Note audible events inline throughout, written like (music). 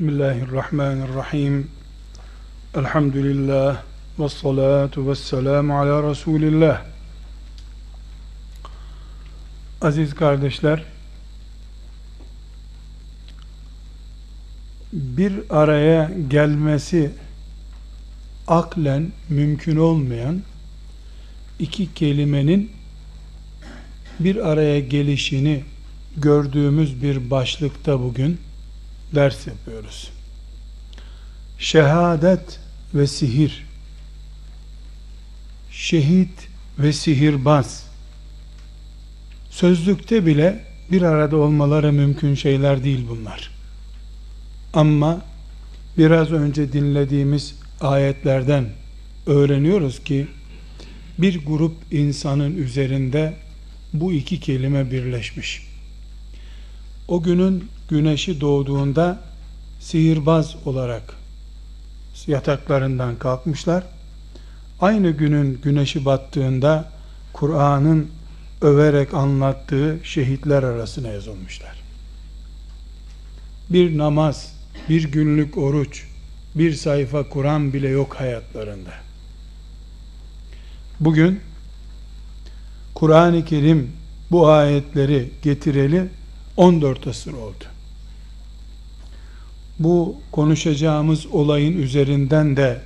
Bismillahirrahmanirrahim. Elhamdülillah ve salatu ve selamu ala Resulillah. Aziz kardeşler, bir araya gelmesi aklen mümkün olmayan iki kelimenin bir araya gelişini gördüğümüz bir başlıkta bugün ders yapıyoruz. Şehadet ve sihir, şehit ve sihirbaz, sözlükte bile bir arada olmaları mümkün şeyler değil bunlar. Ama biraz önce dinlediğimiz ayetlerden öğreniyoruz ki bir grup insanın üzerinde bu iki kelime birleşmiş. O günün güneşi doğduğunda sihirbaz olarak yataklarından kalkmışlar. Aynı günün güneşi battığında Kur'an'ın överek anlattığı şehitler arasına yazılmışlar. Bir namaz, bir günlük oruç, bir sayfa Kur'an bile yok hayatlarında. Bugün Kur'an-ı Kerim bu ayetleri getireli 14 asır oldu. Bu konuşacağımız olayın üzerinden de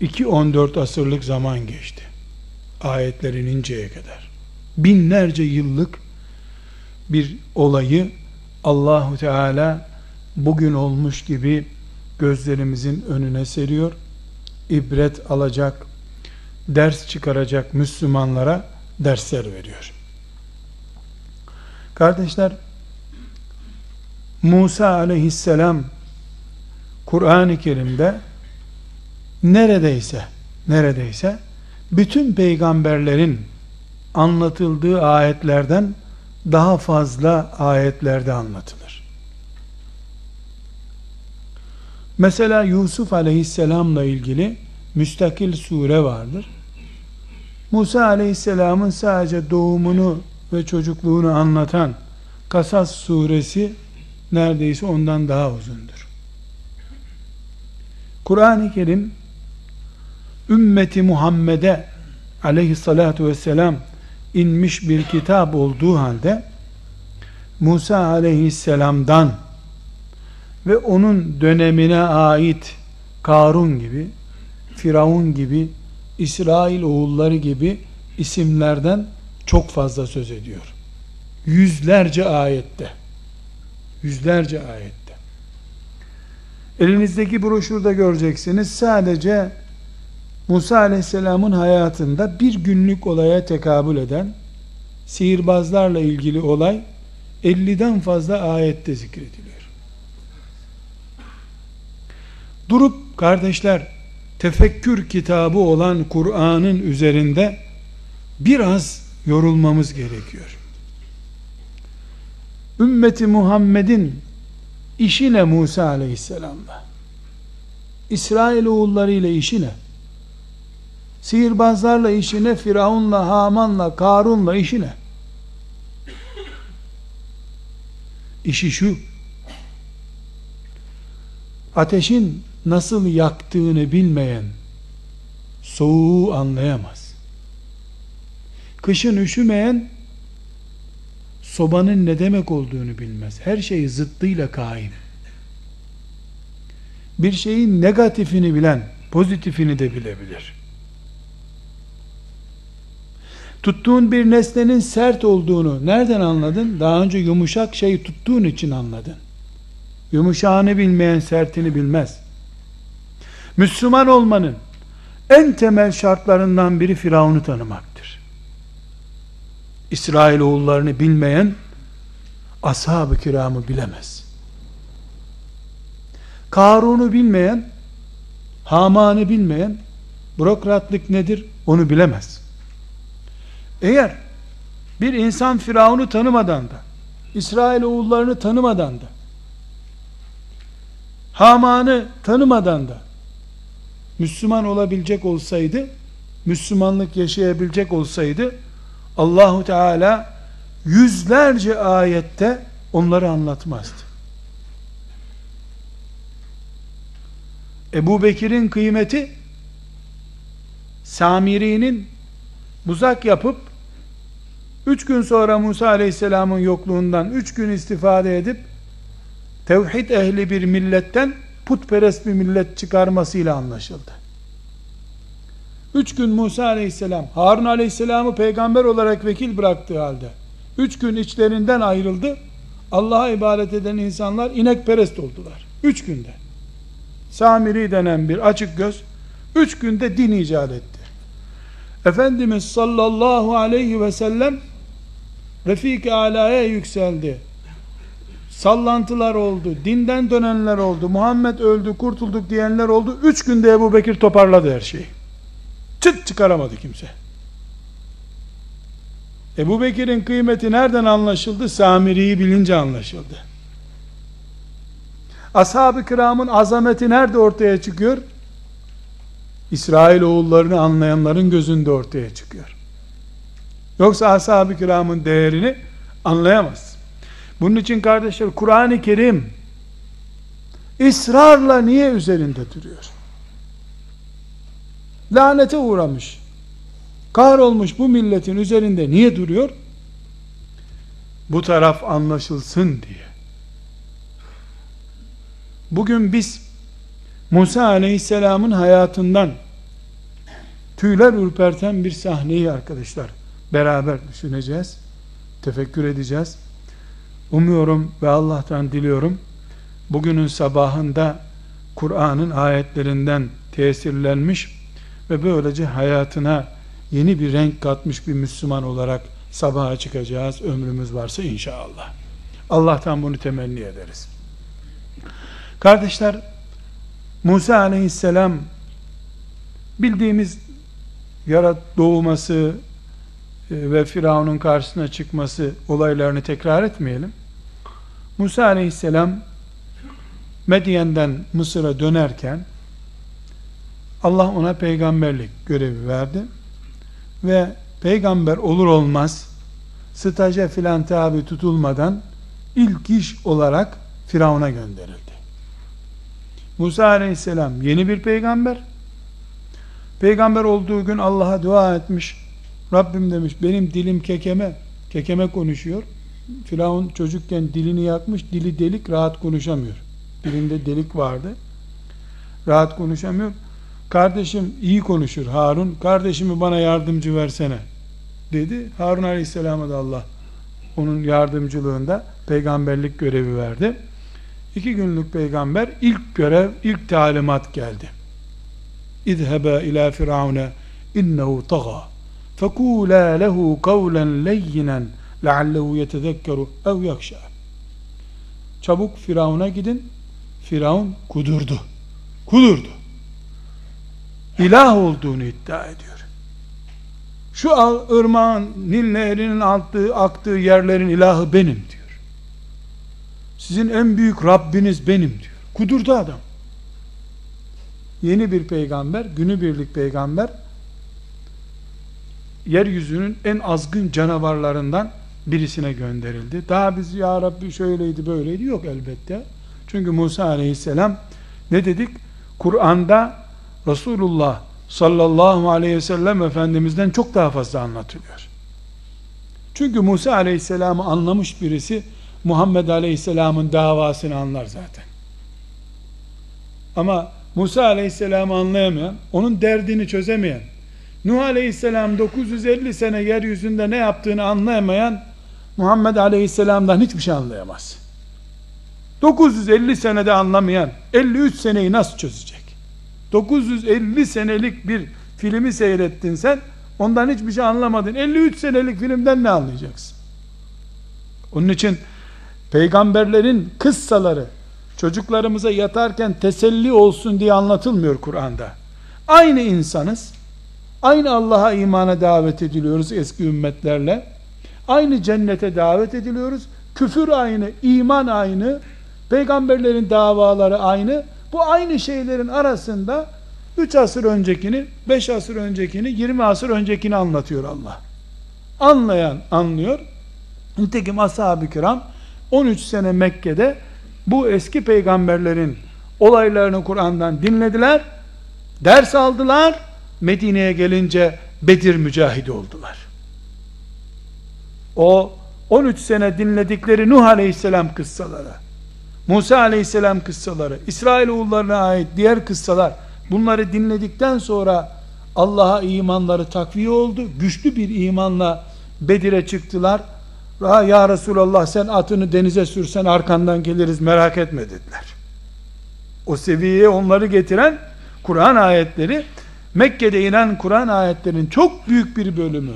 2-14 asırlık zaman geçti. Ayetlerin inceye kadar. Binlerce yıllık bir olayı Allahu Teala bugün olmuş gibi gözlerimizin önüne seriyor. İbret alacak, ders çıkaracak Müslümanlara dersler veriyor. Kardeşler, Musa aleyhisselam Kur'an-ı Kerim'de neredeyse neredeyse bütün peygamberlerin anlatıldığı ayetlerden daha fazla ayetlerde anlatılır. Mesela Yusuf aleyhisselamla ilgili müstakil sure vardır. Musa aleyhisselamın sadece doğumunu ve çocukluğunu anlatan Kasas suresi neredeyse ondan daha uzundur. Kur'an-ı Kerim ümmeti Muhammed'e aleyhissalatu vesselam inmiş bir kitap olduğu halde Musa aleyhisselamdan ve onun dönemine ait Karun gibi, Firavun gibi, İsrail oğulları gibi isimlerden çok fazla söz ediyor. Yüzlerce ayette. Yüzlerce ayette. Elinizdeki broşürde göreceksiniz. Sadece Musa Aleyhisselam'ın hayatında bir günlük olaya tekabül eden sihirbazlarla ilgili olay 50'den fazla ayette zikrediliyor. Durup kardeşler tefekkür kitabı olan Kur'an'ın üzerinde biraz yorulmamız gerekiyor. Ümmeti Muhammed'in işi ne Musa aleyhisselamla? İsrail oğulları ile işi ne? Sihirbazlarla işi ne? Firavunla, Haman'la, Karun'la işi ne? İşi şu. Ateşin nasıl yaktığını bilmeyen soğuğu anlayamaz. Kışın üşümeyen sobanın ne demek olduğunu bilmez. Her şey zıttıyla kaim. Bir şeyin negatifini bilen, pozitifini de bilebilir. Tuttuğun bir nesnenin sert olduğunu nereden anladın? Daha önce yumuşak şey tuttuğun için anladın. Yumuşağını bilmeyen sertini bilmez. Müslüman olmanın en temel şartlarından biri Firavun'u tanımaktır. İsrail oğullarını bilmeyen ashab-ı kiramı bilemez. Karun'u bilmeyen Haman'ı bilmeyen bürokratlık nedir onu bilemez. Eğer bir insan Firavun'u tanımadan da İsrail oğullarını tanımadan da Haman'ı tanımadan da Müslüman olabilecek olsaydı Müslümanlık yaşayabilecek olsaydı Allahu Teala yüzlerce ayette onları anlatmazdı. Ebu Bekir'in kıymeti Samiri'nin buzak yapıp üç gün sonra Musa Aleyhisselam'ın yokluğundan üç gün istifade edip tevhid ehli bir milletten putperest bir millet çıkarmasıyla anlaşıldı. Üç gün Musa aleyhisselam, Harun aleyhisselamı peygamber olarak vekil bıraktığı halde, üç gün içlerinden ayrıldı, Allah'a ibadet eden insanlar inekperest oldular. Üç günde. Samiri denen bir açık göz, üç günde din icat etti. Efendimiz sallallahu aleyhi ve sellem, Refik-i Ala'ya yükseldi. Sallantılar oldu, dinden dönenler oldu, Muhammed öldü, kurtulduk diyenler oldu. Üç günde Ebu Bekir toparladı her şeyi. Çıt çıkaramadı kimse. Ebu Bekir'in kıymeti nereden anlaşıldı? Samiri'yi bilince anlaşıldı. Ashab-ı kiramın azameti nerede ortaya çıkıyor? İsrail oğullarını anlayanların gözünde ortaya çıkıyor. Yoksa ashab-ı kiramın değerini anlayamaz. Bunun için kardeşler Kur'an-ı Kerim ısrarla niye üzerinde duruyor? Lanete uğramış. Kahrolmuş bu milletin üzerinde niye duruyor? Bu taraf anlaşılsın diye. Bugün biz Musa Aleyhisselam'ın hayatından tüyler ürperten bir sahneyi arkadaşlar beraber düşüneceğiz. Tefekkür edeceğiz. Umuyorum ve Allah'tan diliyorum bugünün sabahında Kur'an'ın ayetlerinden tesirlenmiş ve böylece hayatına yeni bir renk katmış bir Müslüman olarak sabaha çıkacağız ömrümüz varsa inşallah. Allah'tan bunu temenni ederiz. Kardeşler Musa aleyhisselam bildiğimiz yarat doğması e, ve Firavun'un karşısına çıkması olaylarını tekrar etmeyelim. Musa aleyhisselam Medyen'den Mısır'a dönerken Allah ona peygamberlik görevi verdi. Ve peygamber olur olmaz staja filan tabi tutulmadan ilk iş olarak Firavun'a gönderildi. Musa aleyhisselam yeni bir peygamber. Peygamber olduğu gün Allah'a dua etmiş. Rabbim demiş benim dilim kekeme kekeme konuşuyor. Firavun çocukken dilini yakmış dili delik rahat konuşamıyor. Dilinde delik vardı. Rahat konuşamıyor kardeşim iyi konuşur Harun. Kardeşimi bana yardımcı versene dedi. Harun aleyhisselama da Allah onun yardımcılığında peygamberlik görevi verdi. İki günlük peygamber ilk görev ilk talimat geldi. İzhebe ila firavune innehu taga fekula lehu kavlen leyyinen leallehu yetezekkeru ev yakşa çabuk Firavun'a gidin. Firavun kudurdu. Kudurdu ilah olduğunu iddia ediyor. Şu ırmağın, Nil nehrinin altığı, aktığı yerlerin ilahı benim diyor. Sizin en büyük Rabbiniz benim diyor. Kudurdu adam. Yeni bir peygamber, günübirlik peygamber, yeryüzünün en azgın canavarlarından birisine gönderildi. Daha biz ya Rabbi şöyleydi böyleydi yok elbette. Çünkü Musa aleyhisselam ne dedik? Kur'an'da Resulullah sallallahu aleyhi ve sellem Efendimiz'den çok daha fazla anlatılıyor. Çünkü Musa aleyhisselamı anlamış birisi Muhammed aleyhisselamın davasını anlar zaten. Ama Musa aleyhisselamı anlayamayan, onun derdini çözemeyen, Nuh aleyhisselam 950 sene yeryüzünde ne yaptığını anlayamayan Muhammed aleyhisselamdan hiçbir şey anlayamaz. 950 senede anlamayan 53 seneyi nasıl çözecek? 950 senelik bir filmi seyrettin sen. Ondan hiçbir şey anlamadın. 53 senelik filmden ne anlayacaksın? Onun için peygamberlerin kıssaları çocuklarımıza yatarken teselli olsun diye anlatılmıyor Kur'an'da. Aynı insanız. Aynı Allah'a imana davet ediliyoruz eski ümmetlerle. Aynı cennete davet ediliyoruz. Küfür aynı iman aynı peygamberlerin davaları aynı bu aynı şeylerin arasında 3 asır öncekini, 5 asır öncekini, 20 asır öncekini anlatıyor Allah. Anlayan anlıyor. Nitekim ashab-ı kiram 13 sene Mekke'de bu eski peygamberlerin Olaylarını Kur'an'dan dinlediler. Ders aldılar. Medine'ye gelince Bedir mücahidi oldular. O 13 sene dinledikleri Nuh Aleyhisselam kıssaları, Musa Aleyhisselam kıssaları, İsrailoğullarına ait diğer kıssalar bunları dinledikten sonra Allah'a imanları takviye oldu. Güçlü bir imanla Bedir'e çıktılar. Ya Resulallah sen atını denize sürsen arkandan geliriz merak etme dediler. O seviyeye onları getiren Kur'an ayetleri Mekke'de inen Kur'an ayetlerinin çok büyük bir bölümü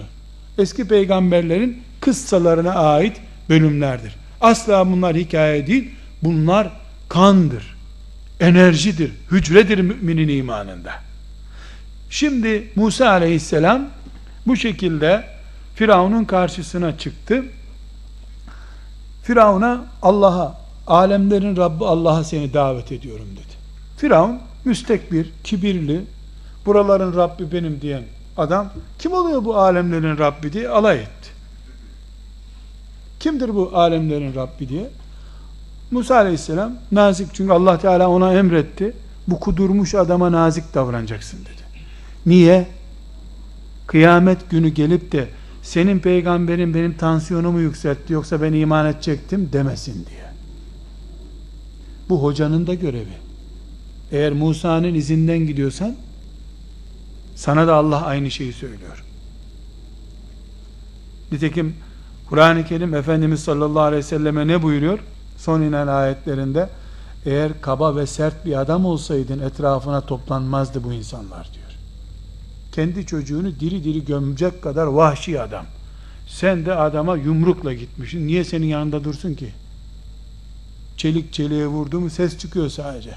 eski peygamberlerin kıssalarına ait bölümlerdir. Asla bunlar hikaye değil. Bunlar kandır, enerjidir, hücredir müminin imanında. Şimdi Musa aleyhisselam bu şekilde Firavun'un karşısına çıktı. Firavun'a Allah'a, alemlerin Rabbi Allah'a seni davet ediyorum dedi. Firavun müstekbir, kibirli, buraların Rabbi benim diyen adam, kim oluyor bu alemlerin Rabbi diye alay etti. Kimdir bu alemlerin Rabbi diye? Musa aleyhisselam nazik çünkü Allah Teala ona emretti. Bu kudurmuş adama nazik davranacaksın dedi. Niye? Kıyamet günü gelip de senin peygamberin benim tansiyonumu yükseltti yoksa ben iman edecektim demesin diye. Bu hocanın da görevi. Eğer Musa'nın izinden gidiyorsan sana da Allah aynı şeyi söylüyor. Nitekim Kur'an-ı Kerim Efendimiz sallallahu aleyhi ve selleme ne buyuruyor? Son inen ayetlerinde eğer kaba ve sert bir adam olsaydın etrafına toplanmazdı bu insanlar diyor. Kendi çocuğunu diri diri gömecek kadar vahşi adam. Sen de adama yumrukla gitmişsin. Niye senin yanında dursun ki? Çelik çeliğe vurdu mu ses çıkıyor sadece.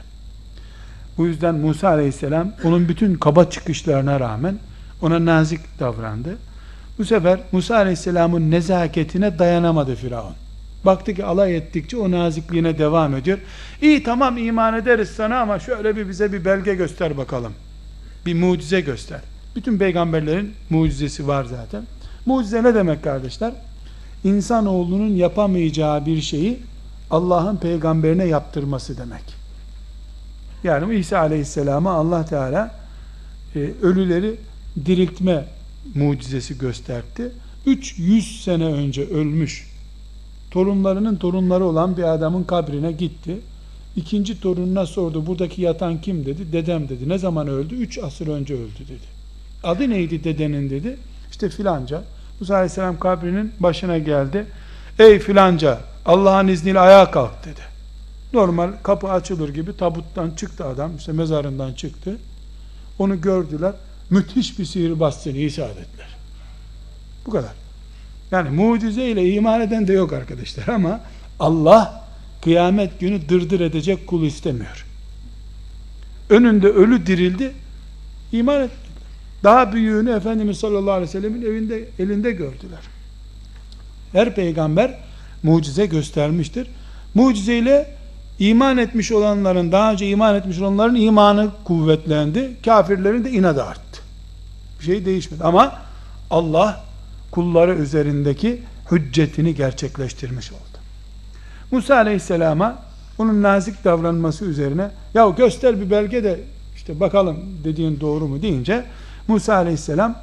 Bu yüzden Musa aleyhisselam onun bütün kaba çıkışlarına rağmen ona nazik davrandı. Bu sefer Musa aleyhisselamın nezaketine dayanamadı Firavun. Baktı ki alay ettikçe o nazikliğine devam ediyor. İyi tamam iman ederiz sana ama şöyle bir bize bir belge göster bakalım. Bir mucize göster. Bütün peygamberlerin mucizesi var zaten. Mucize ne demek kardeşler? İnsanoğlunun yapamayacağı bir şeyi Allah'ın peygamberine yaptırması demek. Yani İsa Aleyhisselam'a Allah Teala e, ölüleri diriltme mucizesi gösterdi. 300 sene önce ölmüş torunlarının torunları olan bir adamın kabrine gitti. İkinci torununa sordu buradaki yatan kim dedi. Dedem dedi. Ne zaman öldü? Üç asır önce öldü dedi. Adı neydi dedenin dedi. İşte filanca. Musa Aleyhisselam kabrinin başına geldi. Ey filanca Allah'ın izniyle ayağa kalk dedi. Normal kapı açılır gibi tabuttan çıktı adam. işte mezarından çıktı. Onu gördüler. Müthiş bir sihirbaz seni İsa dediler. Bu kadar. Yani mucize ile iman eden de yok arkadaşlar ama Allah kıyamet günü dırdır edecek kulu istemiyor. Önünde ölü dirildi, iman ettiler. Daha büyüğünü Efendimiz sallallahu aleyhi ve sellemin evinde, elinde gördüler. Her peygamber mucize göstermiştir. Mucizeyle iman etmiş olanların, daha önce iman etmiş olanların imanı kuvvetlendi. Kafirlerin de inadı arttı. Bir şey değişmedi. Ama Allah kulları üzerindeki hüccetini gerçekleştirmiş oldu. Musa aleyhisselama onun nazik davranması üzerine ya göster bir belge de işte bakalım dediğin doğru mu deyince Musa aleyhisselam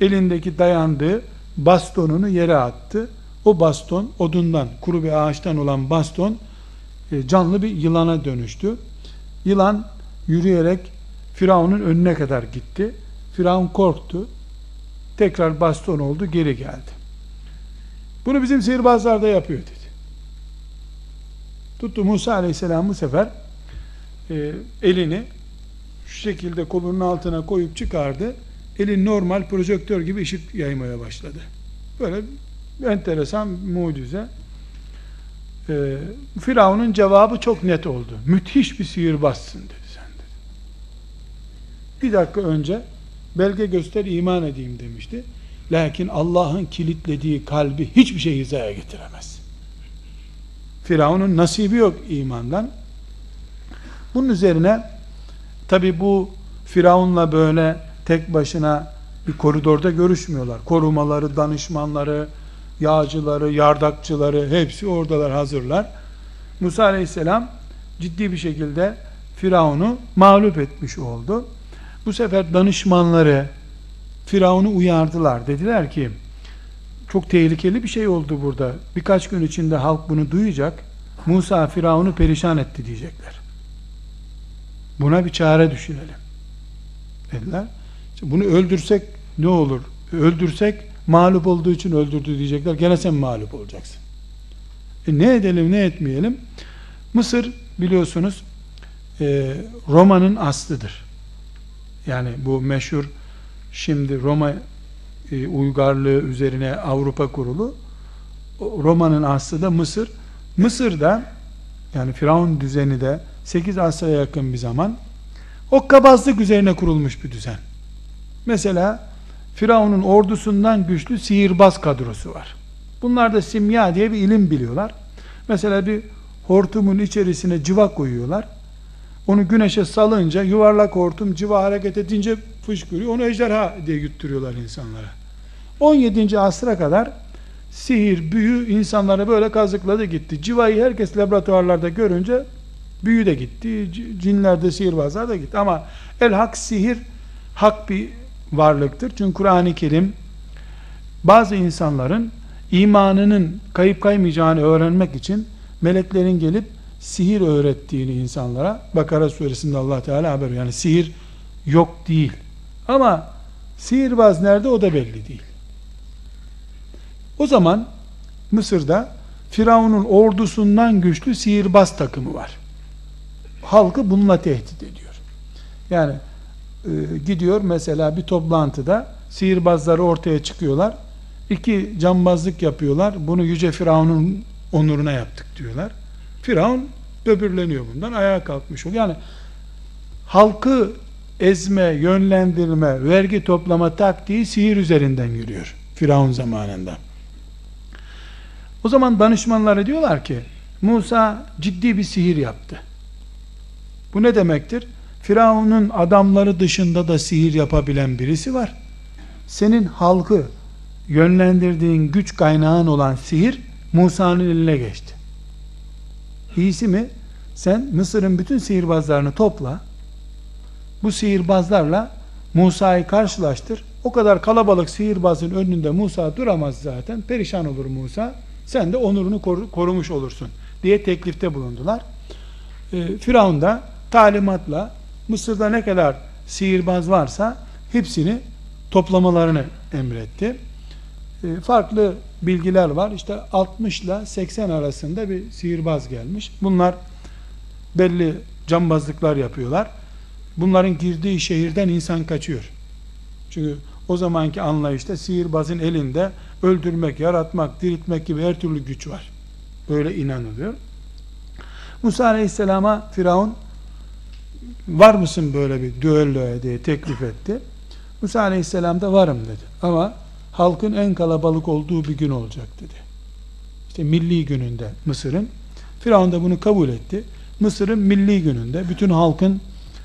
elindeki dayandığı bastonunu yere attı. O baston odundan, kuru bir ağaçtan olan baston e, canlı bir yılana dönüştü. Yılan yürüyerek Firavun'un önüne kadar gitti. Firavun korktu. Tekrar baston oldu, geri geldi. Bunu bizim sihirbazlar da yapıyor dedi. Tuttu Musa aleyhisselam bu sefer e, elini şu şekilde kolunun altına koyup çıkardı. Eli normal projektör gibi ışık yaymaya başladı. Böyle enteresan mucize. E, Firavun'un cevabı çok net oldu. Müthiş bir sihirbazsın dedi sen. Bir dakika önce belge göster iman edeyim demişti. Lakin Allah'ın kilitlediği kalbi hiçbir şey hizaya getiremez. Firavun'un nasibi yok imandan. Bunun üzerine tabi bu Firavun'la böyle tek başına bir koridorda görüşmüyorlar. Korumaları, danışmanları, yağcıları, yardakçıları hepsi oradalar hazırlar. Musa aleyhisselam ciddi bir şekilde Firavun'u mağlup etmiş oldu. Bu sefer danışmanları Firavun'u uyardılar. Dediler ki çok tehlikeli bir şey oldu burada. Birkaç gün içinde halk bunu duyacak. Musa Firavun'u perişan etti diyecekler. Buna bir çare düşünelim. Dediler. Bunu öldürsek ne olur? Öldürsek mağlup olduğu için öldürdü diyecekler. Gene sen mağlup olacaksın. E ne edelim ne etmeyelim? Mısır biliyorsunuz e, Roma'nın aslıdır. Yani bu meşhur şimdi Roma e, uygarlığı üzerine Avrupa kurulu Roma'nın aslı da Mısır. Mısır'da yani Firavun düzeni de 8 asra yakın bir zaman okkabazlık üzerine kurulmuş bir düzen. Mesela Firavun'un ordusundan güçlü sihirbaz kadrosu var. Bunlar da simya diye bir ilim biliyorlar. Mesela bir hortumun içerisine civa koyuyorlar. Onu güneşe salınca yuvarlak hortum civa hareket edince fışkırıyor. Onu ejderha diye yutturuyorlar insanlara. 17. asra kadar sihir, büyü insanları böyle kazıkladı gitti. Civayı herkes laboratuvarlarda görünce büyü de gitti. Cinler de sihirbazlar da gitti. Ama el hak sihir hak bir varlıktır. Çünkü Kur'an-ı Kerim bazı insanların imanının kayıp kaymayacağını öğrenmek için meleklerin gelip sihir öğrettiğini insanlara Bakara suresinde Allah Teala haber yani sihir yok değil. Ama sihirbaz nerede o da belli değil. O zaman Mısır'da Firavun'un ordusundan güçlü sihirbaz takımı var. Halkı bununla tehdit ediyor. Yani e, gidiyor mesela bir toplantıda sihirbazları ortaya çıkıyorlar. İki cambazlık yapıyorlar. Bunu yüce Firavun'un onuruna yaptık diyorlar. Firavun böbürleniyor bundan. Ayağa kalkmış oluyor. Yani halkı ezme, yönlendirme, vergi toplama taktiği sihir üzerinden yürüyor. Firavun zamanında. O zaman danışmanları diyorlar ki Musa ciddi bir sihir yaptı. Bu ne demektir? Firavun'un adamları dışında da sihir yapabilen birisi var. Senin halkı yönlendirdiğin güç kaynağın olan sihir Musa'nın eline geçti. İyisi mi? Sen Mısır'ın bütün sihirbazlarını topla. Bu sihirbazlarla Musa'yı karşılaştır. O kadar kalabalık sihirbazın önünde Musa duramaz zaten. Perişan olur Musa. Sen de onurunu koru, korumuş olursun diye teklifte bulundular. E, Firavun da talimatla Mısır'da ne kadar sihirbaz varsa hepsini toplamalarını emretti. E, farklı bilgiler var. İşte 60 ile 80 arasında bir sihirbaz gelmiş. Bunlar belli cambazlıklar yapıyorlar. Bunların girdiği şehirden insan kaçıyor. Çünkü o zamanki anlayışta sihirbazın elinde öldürmek, yaratmak, diriltmek gibi her türlü güç var. Böyle inanılıyor. Musa Aleyhisselam'a Firavun var mısın böyle bir düelloya diye teklif etti. Musa Aleyhisselam da varım dedi. Ama halkın en kalabalık olduğu bir gün olacak dedi. İşte milli gününde Mısır'ın. Firavun da bunu kabul etti. Mısır'ın milli gününde bütün halkın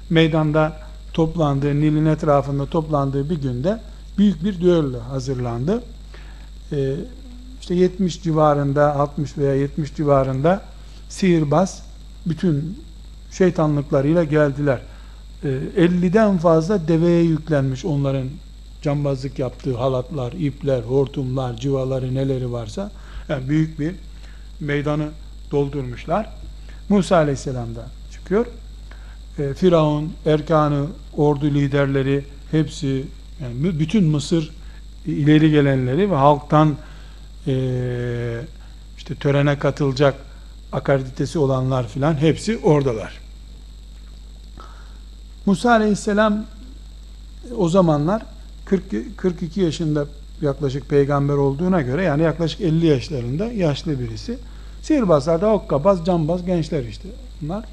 meydanda toplandığı, Nil'in etrafında toplandığı bir günde büyük bir düello hazırlandı. Ee, işte 70 civarında, 60 veya 70 civarında sihirbaz bütün şeytanlıklarıyla geldiler. Ee, 50'den fazla deveye yüklenmiş onların cambazlık yaptığı halatlar, ipler, hortumlar, civaları neleri varsa yani büyük bir meydanı doldurmuşlar. Musa Aleyhisselam da çıkıyor. E, Firavun, Erkanı, ordu liderleri hepsi yani bütün Mısır ileri gelenleri ve halktan e, işte törene katılacak akreditesi olanlar filan hepsi oradalar. Musa Aleyhisselam o zamanlar 40, 42 yaşında yaklaşık peygamber olduğuna göre yani yaklaşık 50 yaşlarında yaşlı birisi. Sihirbazlar da okkabaz, cambaz gençler işte bunlar.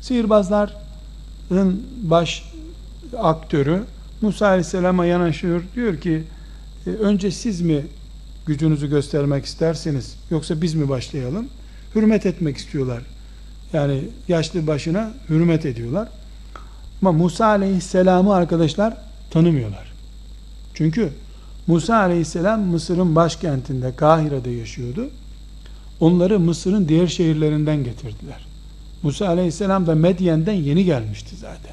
Sihirbazların baş aktörü Musa Aleyhisselam'a yanaşıyor. Diyor ki e, önce siz mi gücünüzü göstermek isterseniz yoksa biz mi başlayalım? Hürmet etmek istiyorlar. Yani yaşlı başına hürmet ediyorlar. Ama Musa Aleyhisselam'ı arkadaşlar tanımıyorlar. Çünkü Musa Aleyhisselam Mısır'ın başkentinde Kahire'de yaşıyordu. Onları Mısır'ın diğer şehirlerinden getirdiler. Musa aleyhisselam da Medyen'den yeni gelmişti zaten.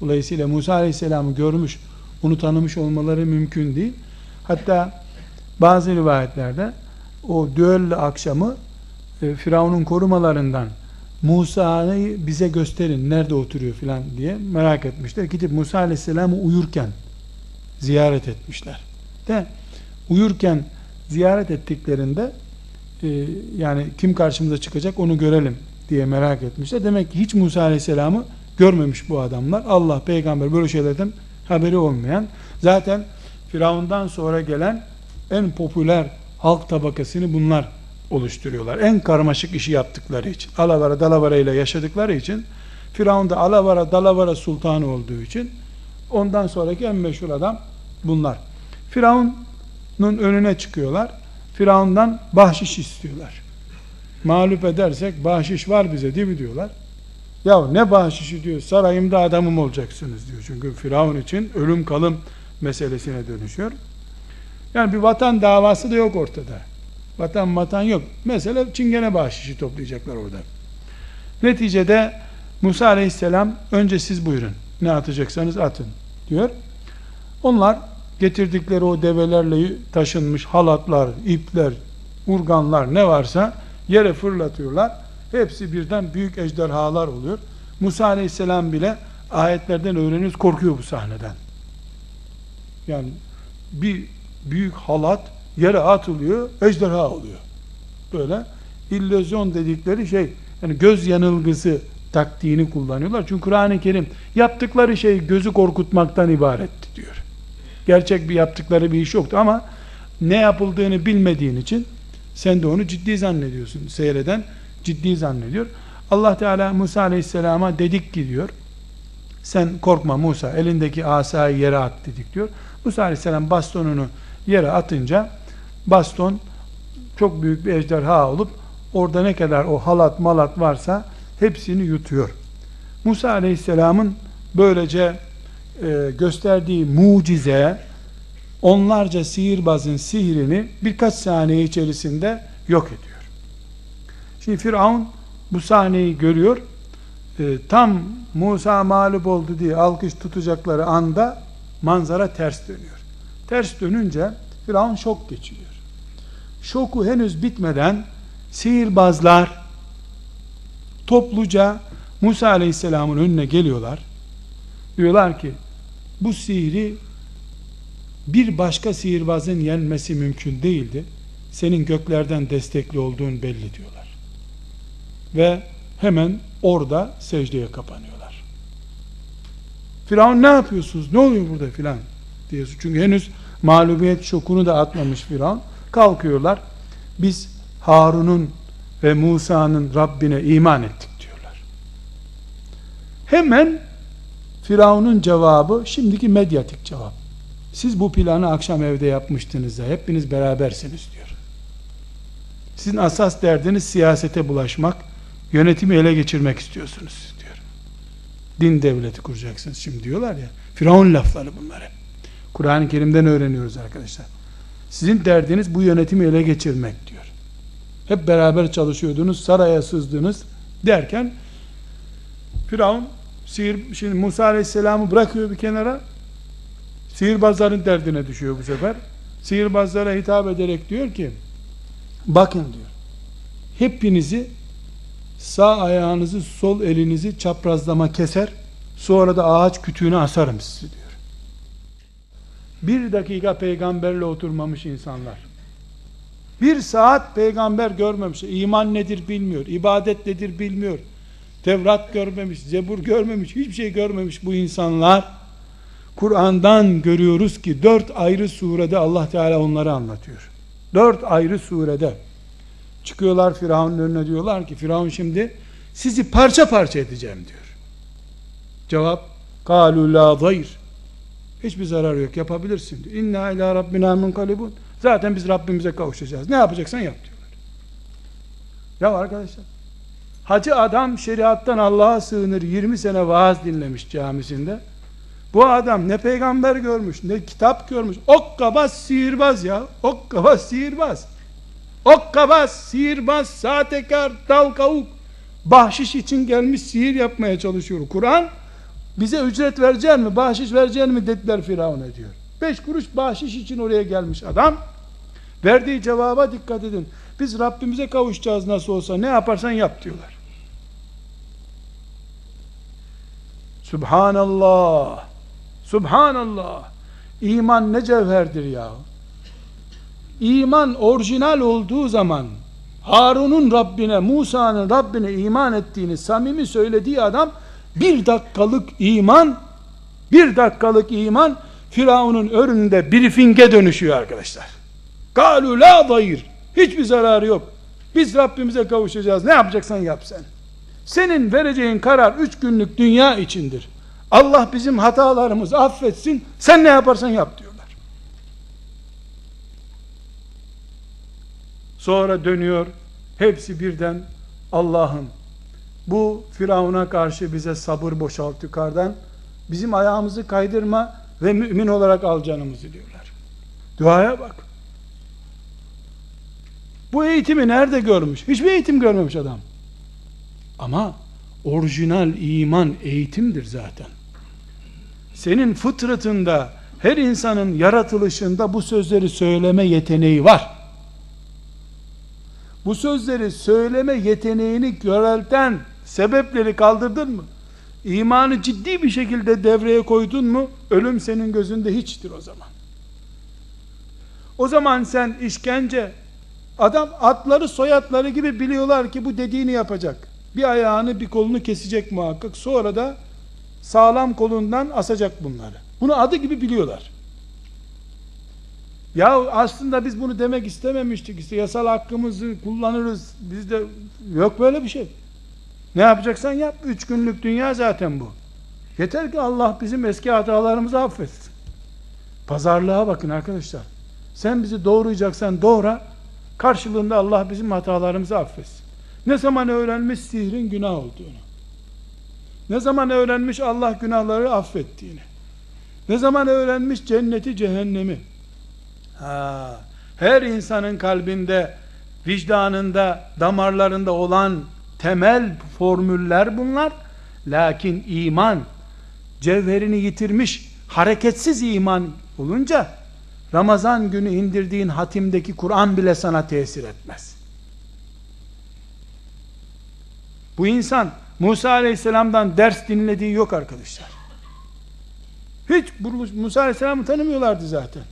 Dolayısıyla Musa aleyhisselamı görmüş, onu tanımış olmaları mümkün değil. Hatta bazı rivayetlerde o düello akşamı e, Firavun'un korumalarından Musa'yı bize gösterin nerede oturuyor filan diye merak etmişler. Gidip Musa aleyhisselamı uyurken ziyaret etmişler. De uyurken ziyaret ettiklerinde yani kim karşımıza çıkacak onu görelim diye merak etmişler. Demek ki hiç Musa aleyhisselamı görmemiş bu adamlar. Allah peygamber böyle şeylerden haberi olmayan zaten Firavundan sonra gelen en popüler halk tabakasını bunlar oluşturuyorlar. En karmaşık işi yaptıkları için. Alavara dalavara ile yaşadıkları için Firavun da alavara dalavara sultanı olduğu için ondan sonraki en meşhur adam bunlar. Firavun'un önüne çıkıyorlar. Firavun'dan bahşiş istiyorlar. Mağlup edersek bahşiş var bize değil mi diyorlar. Ya ne bahşişi diyor sarayımda adamım olacaksınız diyor. Çünkü Firavun için ölüm kalım meselesine dönüşüyor. Yani bir vatan davası da yok ortada. Vatan vatan yok. Mesela çingene bahşişi toplayacaklar orada. Neticede Musa aleyhisselam önce siz buyurun. Ne atacaksanız atın diyor. Onlar getirdikleri o develerle taşınmış halatlar, ipler, urganlar ne varsa yere fırlatıyorlar. Hepsi birden büyük ejderhalar oluyor. Musa aleyhisselam bile ayetlerden öğreniyoruz korkuyor bu sahneden. Yani bir büyük halat yere atılıyor, ejderha oluyor. Böyle illüzyon dedikleri şey, yani göz yanılgısı taktiğini kullanıyorlar. Çünkü Kur'an-ı Kerim yaptıkları şey gözü korkutmaktan ibaretti diyor. Gerçek bir yaptıkları bir iş yoktu ama ne yapıldığını bilmediğin için sen de onu ciddi zannediyorsun. Seyreden ciddi zannediyor. Allah Teala Musa Aleyhisselam'a dedik ki diyor. Sen korkma Musa elindeki asayı yere at dedik diyor. Musa Aleyhisselam bastonunu yere atınca baston çok büyük bir ejderha olup orada ne kadar o halat malat varsa hepsini yutuyor. Musa Aleyhisselam'ın böylece e, gösterdiği mucize onlarca sihirbazın sihrini birkaç saniye içerisinde yok ediyor. Şimdi Firavun bu sahneyi görüyor. E, tam Musa mağlup oldu diye alkış tutacakları anda manzara ters dönüyor. Ters dönünce Firavun şok geçiriyor. Şoku henüz bitmeden sihirbazlar topluca Musa Aleyhisselam'ın önüne geliyorlar. Diyorlar ki bu sihri bir başka sihirbazın yenmesi mümkün değildi. Senin göklerden destekli olduğun belli diyorlar. Ve hemen orada secdeye kapanıyorlar. Firavun ne yapıyorsunuz? Ne oluyor burada filan diye. Çünkü henüz mağlubiyet şokunu da atmamış Firavun. Kalkıyorlar. Biz Harun'un ve Musa'nın Rabbine iman ettik diyorlar. Hemen Firavun'un cevabı şimdiki medyatik cevap. Siz bu planı akşam evde yapmıştınız da hepiniz berabersiniz diyor. Sizin asas derdiniz siyasete bulaşmak, yönetimi ele geçirmek istiyorsunuz diyor. Din devleti kuracaksınız şimdi diyorlar ya. Firavun lafları bunlar. Kur'an-ı Kerim'den öğreniyoruz arkadaşlar. Sizin derdiniz bu yönetimi ele geçirmek diyor. Hep beraber çalışıyordunuz, saraya sızdınız derken Firavun sihir, şimdi Musa Aleyhisselam'ı bırakıyor bir kenara sihirbazların derdine düşüyor bu sefer. Sihirbazlara hitap ederek diyor ki bakın diyor hepinizi sağ ayağınızı sol elinizi çaprazlama keser sonra da ağaç kütüğüne asarım sizi diyor. Bir dakika peygamberle oturmamış insanlar. Bir saat peygamber görmemiş. iman nedir bilmiyor. ibadet nedir bilmiyor. Tevrat görmemiş, Zebur görmemiş, hiçbir şey görmemiş bu insanlar. Kur'an'dan görüyoruz ki dört ayrı surede Allah Teala onları anlatıyor. Dört ayrı surede. Çıkıyorlar Firavun'un önüne diyorlar ki Firavun şimdi sizi parça parça edeceğim diyor. Cevap kalu la zayr. Hiçbir zarar yok yapabilirsin diyor. İnna ila rabbina munkalibun. Zaten biz Rabbimize kavuşacağız. Ne yapacaksan yap diyorlar. Ya arkadaşlar Hacı adam şeriattan Allah'a sığınır 20 sene vaaz dinlemiş camisinde. Bu adam ne peygamber görmüş ne kitap görmüş. Okkabaz sihirbaz ya. Okkabaz sihirbaz. Okkabaz sihirbaz sahtekar dal bahşiş için gelmiş sihir yapmaya çalışıyor. Kur'an bize ücret verecek mi, bahşiş verecek mi dediler Firavun'a diyor. Beş kuruş bahşiş için oraya gelmiş adam. Verdiği cevaba dikkat edin. Biz Rabbimize kavuşacağız nasıl olsa ne yaparsan yap diyorlar. Subhanallah. Subhanallah. İman ne cevherdir ya. İman orijinal olduğu zaman Harun'un Rabbine, Musa'nın Rabbine iman ettiğini samimi söylediği adam bir dakikalık iman bir dakikalık iman Firavun'un önünde briefinge dönüşüyor arkadaşlar. Galu la dayır. Hiçbir zararı yok. Biz Rabbimize kavuşacağız. Ne yapacaksan yap sen. Senin vereceğin karar üç günlük dünya içindir. Allah bizim hatalarımızı affetsin. Sen ne yaparsan yap diyorlar. Sonra dönüyor. Hepsi birden Allah'ım bu Firavun'a karşı bize sabır boşalt yukarıdan. Bizim ayağımızı kaydırma ve mümin olarak al canımızı diyorlar. Duaya bak. Bu eğitimi nerede görmüş? Hiçbir eğitim görmemiş adam. Ama orijinal iman eğitimdir zaten. Senin fıtratında, her insanın yaratılışında bu sözleri söyleme yeteneği var. Bu sözleri söyleme yeteneğini körelten sebepleri kaldırdın mı? İmanı ciddi bir şekilde devreye koydun mu? Ölüm senin gözünde hiçtir o zaman. O zaman sen işkence, adam atları soyatları gibi biliyorlar ki bu dediğini yapacak. Bir ayağını bir kolunu kesecek muhakkak. Sonra da sağlam kolundan asacak bunları. Bunu adı gibi biliyorlar. Ya aslında biz bunu demek istememiştik. İşte yasal hakkımızı kullanırız. Bizde yok böyle bir şey. Ne yapacaksan yap. Üç günlük dünya zaten bu. Yeter ki Allah bizim eski hatalarımızı affetsin. Pazarlığa bakın arkadaşlar. Sen bizi doğrayacaksan doğra. Karşılığında Allah bizim hatalarımızı affetsin. Ne zaman öğrenmiş sihrin günah olduğunu. Ne zaman öğrenmiş Allah günahları affettiğini. Ne zaman öğrenmiş cenneti cehennemi. Ha, her insanın kalbinde, vicdanında, damarlarında olan temel formüller bunlar. Lakin iman cevherini yitirmiş, hareketsiz iman olunca Ramazan günü indirdiğin hatimdeki Kur'an bile sana tesir etmez. Bu insan Musa Aleyhisselam'dan ders dinlediği yok arkadaşlar. Hiç Musa Aleyhisselam'ı tanımıyorlardı zaten.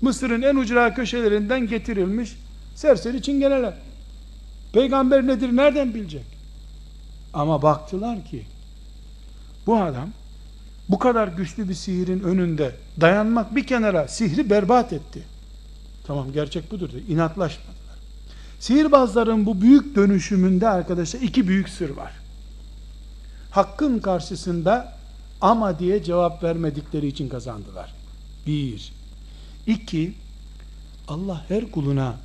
Mısır'ın en ucra köşelerinden getirilmiş serseri çingeneler. Peygamber nedir nereden bilecek? Ama baktılar ki bu adam bu kadar güçlü bir sihirin önünde dayanmak bir kenara sihri berbat etti. Tamam gerçek budur da inatlaşmadılar. Sihirbazların bu büyük dönüşümünde arkadaşlar iki büyük sır var. Hakkın karşısında ama diye cevap vermedikleri için kazandılar. Bir. İki, Allah her kuluna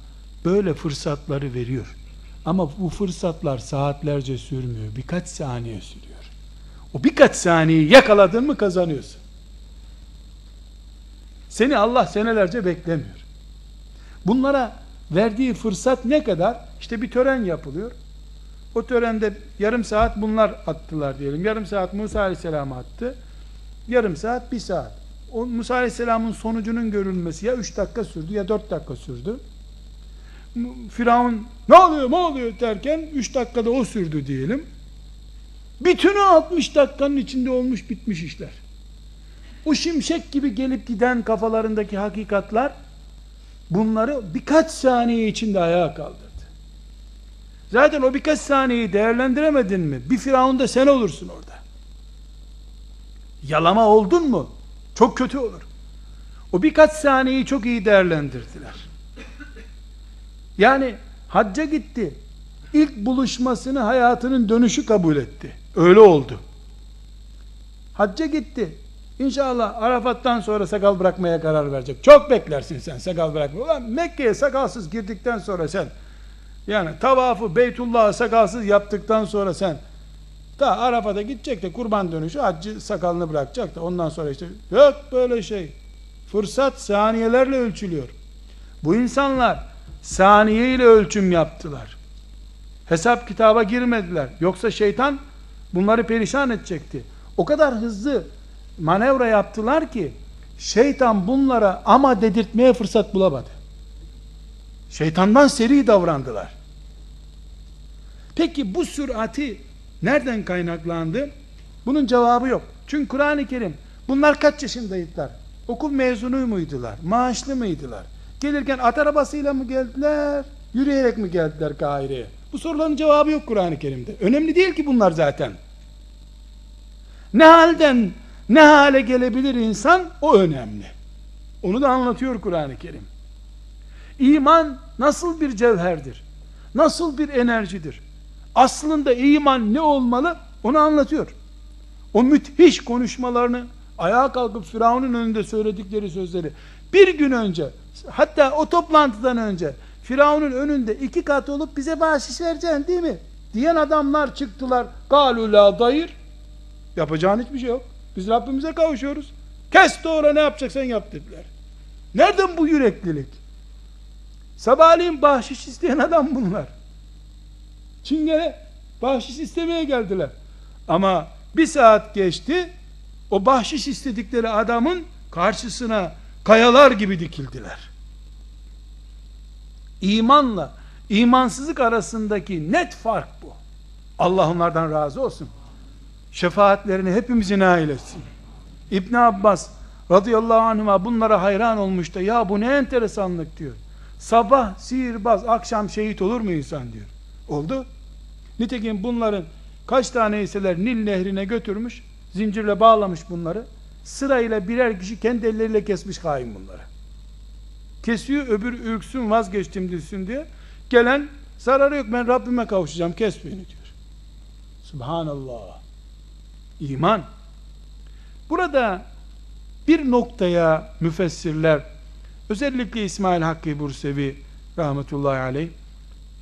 böyle fırsatları veriyor. Ama bu fırsatlar saatlerce sürmüyor. Birkaç saniye sürüyor. O birkaç saniyeyi yakaladın mı kazanıyorsun. Seni Allah senelerce beklemiyor. Bunlara verdiği fırsat ne kadar? İşte bir tören yapılıyor. O törende yarım saat bunlar attılar diyelim. Yarım saat Musa Aleyhisselam attı. Yarım saat, bir saat. O Musa Aleyhisselam'ın sonucunun görülmesi ya 3 dakika sürdü ya 4 dakika sürdü. Firavun ne oluyor ne oluyor derken 3 dakikada o sürdü diyelim. Bütünü 60 dakikanın içinde olmuş bitmiş işler. O şimşek gibi gelip giden kafalarındaki hakikatlar bunları birkaç saniye içinde ayağa kaldırdı. Zaten o birkaç saniyeyi değerlendiremedin mi? Bir firavun da sen olursun orada. Yalama oldun mu? Çok kötü olur. O birkaç saniyeyi çok iyi değerlendirdiler. Yani hacca gitti. İlk buluşmasını hayatının dönüşü kabul etti. Öyle oldu. Hacca gitti. İnşallah Arafat'tan sonra sakal bırakmaya karar verecek. Çok beklersin sen sakal bırakma. Ulan Mekke'ye sakalsız girdikten sonra sen yani tavafı Beytullah'a sakalsız yaptıktan sonra sen ta Arafat'a gidecek de kurban dönüşü hacı sakalını bırakacak da ondan sonra işte yok böyle şey. Fırsat saniyelerle ölçülüyor. Bu insanlar saniye ile ölçüm yaptılar. Hesap kitaba girmediler. Yoksa şeytan bunları perişan edecekti. O kadar hızlı manevra yaptılar ki şeytan bunlara ama dedirtmeye fırsat bulamadı. Şeytandan seri davrandılar. Peki bu sürati nereden kaynaklandı? Bunun cevabı yok. Çünkü Kur'an-ı Kerim bunlar kaç yaşındaydılar? Okul mezunu muydular? Maaşlı mıydılar? Gelirken at arabasıyla mı geldiler? Yürüyerek mi geldiler Kahire'ye? Bu soruların cevabı yok Kur'an-ı Kerim'de. Önemli değil ki bunlar zaten. Ne halden ne hale gelebilir insan o önemli. Onu da anlatıyor Kur'an-ı Kerim. İman nasıl bir cevherdir? Nasıl bir enerjidir? Aslında iman ne olmalı? Onu anlatıyor. O müthiş konuşmalarını ayağa kalkıp Firavun'un önünde söyledikleri sözleri bir gün önce hatta o toplantıdan önce Firavun'un önünde iki kat olup bize bahşiş vereceksin değil mi? Diyen adamlar çıktılar. Galu la dayır. Yapacağın hiçbir şey yok. Biz Rabbimize kavuşuyoruz. Kes doğru ne yapacaksan yap dediler. Nereden bu yüreklilik? Sabahleyin bahşiş isteyen adam bunlar. Çingene bahşiş istemeye geldiler. Ama bir saat geçti. O bahşiş istedikleri adamın karşısına kayalar gibi dikildiler. İmanla imansızlık arasındaki net fark bu. Allah onlardan razı olsun. Şefaatlerini hepimize nail etsin. İbn Abbas radıyallahu anhuma bunlara hayran olmuş da ya bu ne enteresanlık diyor. Sabah sihirbaz, akşam şehit olur mu insan diyor. Oldu. Nitekim bunların kaç tane iseler Nil nehrine götürmüş, zincirle bağlamış bunları. Sırayla birer kişi kendi elleriyle kesmiş hain bunları. Kesiyor, öbür ürksün vazgeçtim düşsün diye. Gelen zararı yok ben Rabbime kavuşacağım kes beni diyor. Subhanallah. İman. Burada bir noktaya müfessirler özellikle İsmail Hakkı Bursevi rahmetullahi aleyh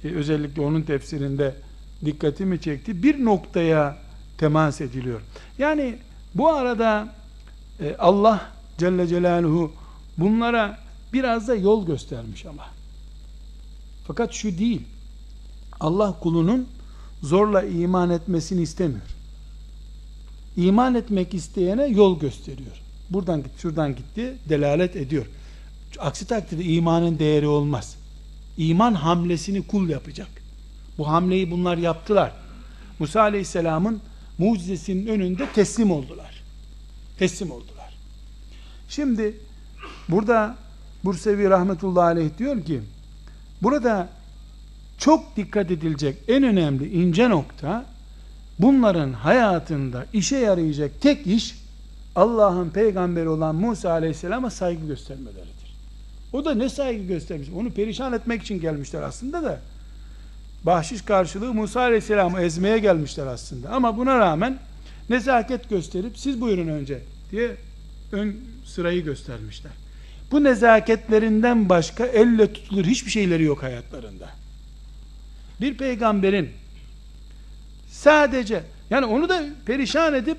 e, özellikle onun tefsirinde dikkatimi çekti. Bir noktaya temas ediliyor. Yani bu arada e, Allah Celle Celaluhu bunlara biraz da yol göstermiş ama. Fakat şu değil. Allah kulunun zorla iman etmesini istemiyor. İman etmek isteyene yol gösteriyor. Buradan git, şuradan gitti, delalet ediyor. Aksi takdirde imanın değeri olmaz. İman hamlesini kul yapacak. Bu hamleyi bunlar yaptılar. Musa Aleyhisselam'ın mucizesinin önünde teslim oldular. Teslim oldular. Şimdi burada Bursevi rahmetullahi aleyh diyor ki burada çok dikkat edilecek en önemli ince nokta bunların hayatında işe yarayacak tek iş Allah'ın peygamberi olan Musa aleyhisselama saygı göstermeleridir. O da ne saygı göstermiş? Onu perişan etmek için gelmişler aslında da. Bahşiş karşılığı Musa aleyhisselamı ezmeye gelmişler aslında. Ama buna rağmen nezaket gösterip siz buyurun önce diye ön sırayı göstermişler. Bu nezaketlerinden başka elle tutulur hiçbir şeyleri yok hayatlarında. Bir peygamberin sadece yani onu da perişan edip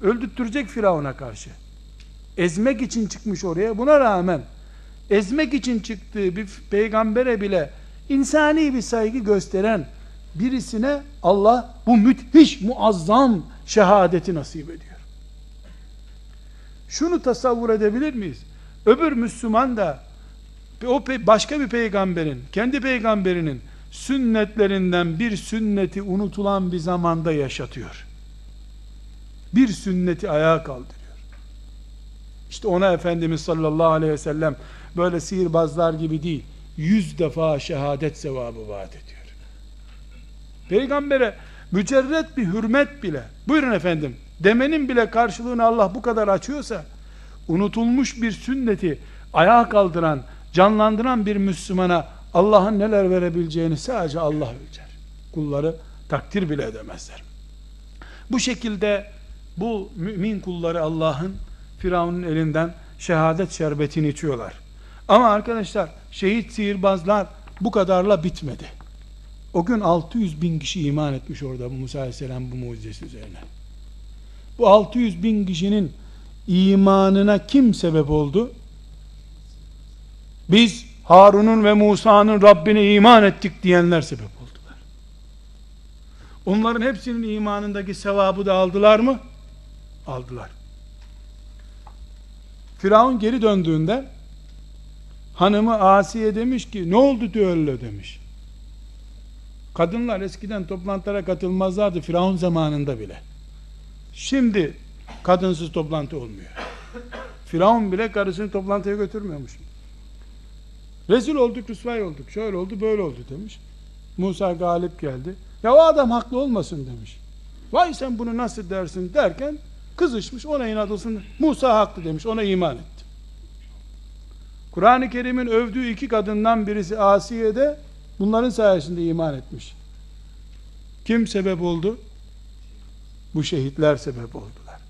öldürtecek Firavun'a karşı. Ezmek için çıkmış oraya. Buna rağmen ezmek için çıktığı bir peygambere bile insani bir saygı gösteren birisine Allah bu müthiş muazzam şehadeti nasip ediyor. Şunu tasavvur edebilir miyiz? Öbür Müslüman da o başka bir peygamberin, kendi peygamberinin sünnetlerinden bir sünneti unutulan bir zamanda yaşatıyor. Bir sünneti ayağa kaldırıyor. İşte ona Efendimiz sallallahu aleyhi ve sellem böyle sihirbazlar gibi değil, yüz defa şehadet sevabı vaat ediyor. Peygambere mücerret bir hürmet bile, buyurun efendim, demenin bile karşılığını Allah bu kadar açıyorsa, unutulmuş bir sünneti ayağa kaldıran, canlandıran bir Müslümana Allah'ın neler verebileceğini sadece Allah bilir. Kulları takdir bile edemezler. Bu şekilde bu mümin kulları Allah'ın Firavun'un elinden şehadet şerbetini içiyorlar. Ama arkadaşlar şehit sihirbazlar bu kadarla bitmedi. O gün 600 bin kişi iman etmiş orada Musa Aleyhisselam bu mucizesi üzerine. Bu 600 bin kişinin imanına kim sebep oldu? Biz Harun'un ve Musa'nın Rabbine iman ettik diyenler sebep oldular. Onların hepsinin imanındaki sevabı da aldılar mı? Aldılar. Firavun geri döndüğünde hanımı Asiye demiş ki ne oldu diyor öyle demiş. Kadınlar eskiden toplantılara katılmazlardı Firavun zamanında bile. Şimdi kadınsız toplantı olmuyor. Firavun bile karısını toplantıya götürmüyormuş. Rezil olduk, rüsvay olduk. Şöyle oldu, böyle oldu demiş. Musa galip geldi. Ya o adam haklı olmasın demiş. Vay sen bunu nasıl dersin derken kızışmış ona inat. Musa haklı demiş ona iman etti. Kur'an-ı Kerim'in övdüğü iki kadından birisi Asiye de bunların sayesinde iman etmiş. Kim sebep oldu? Bu şehitler sebep oldular.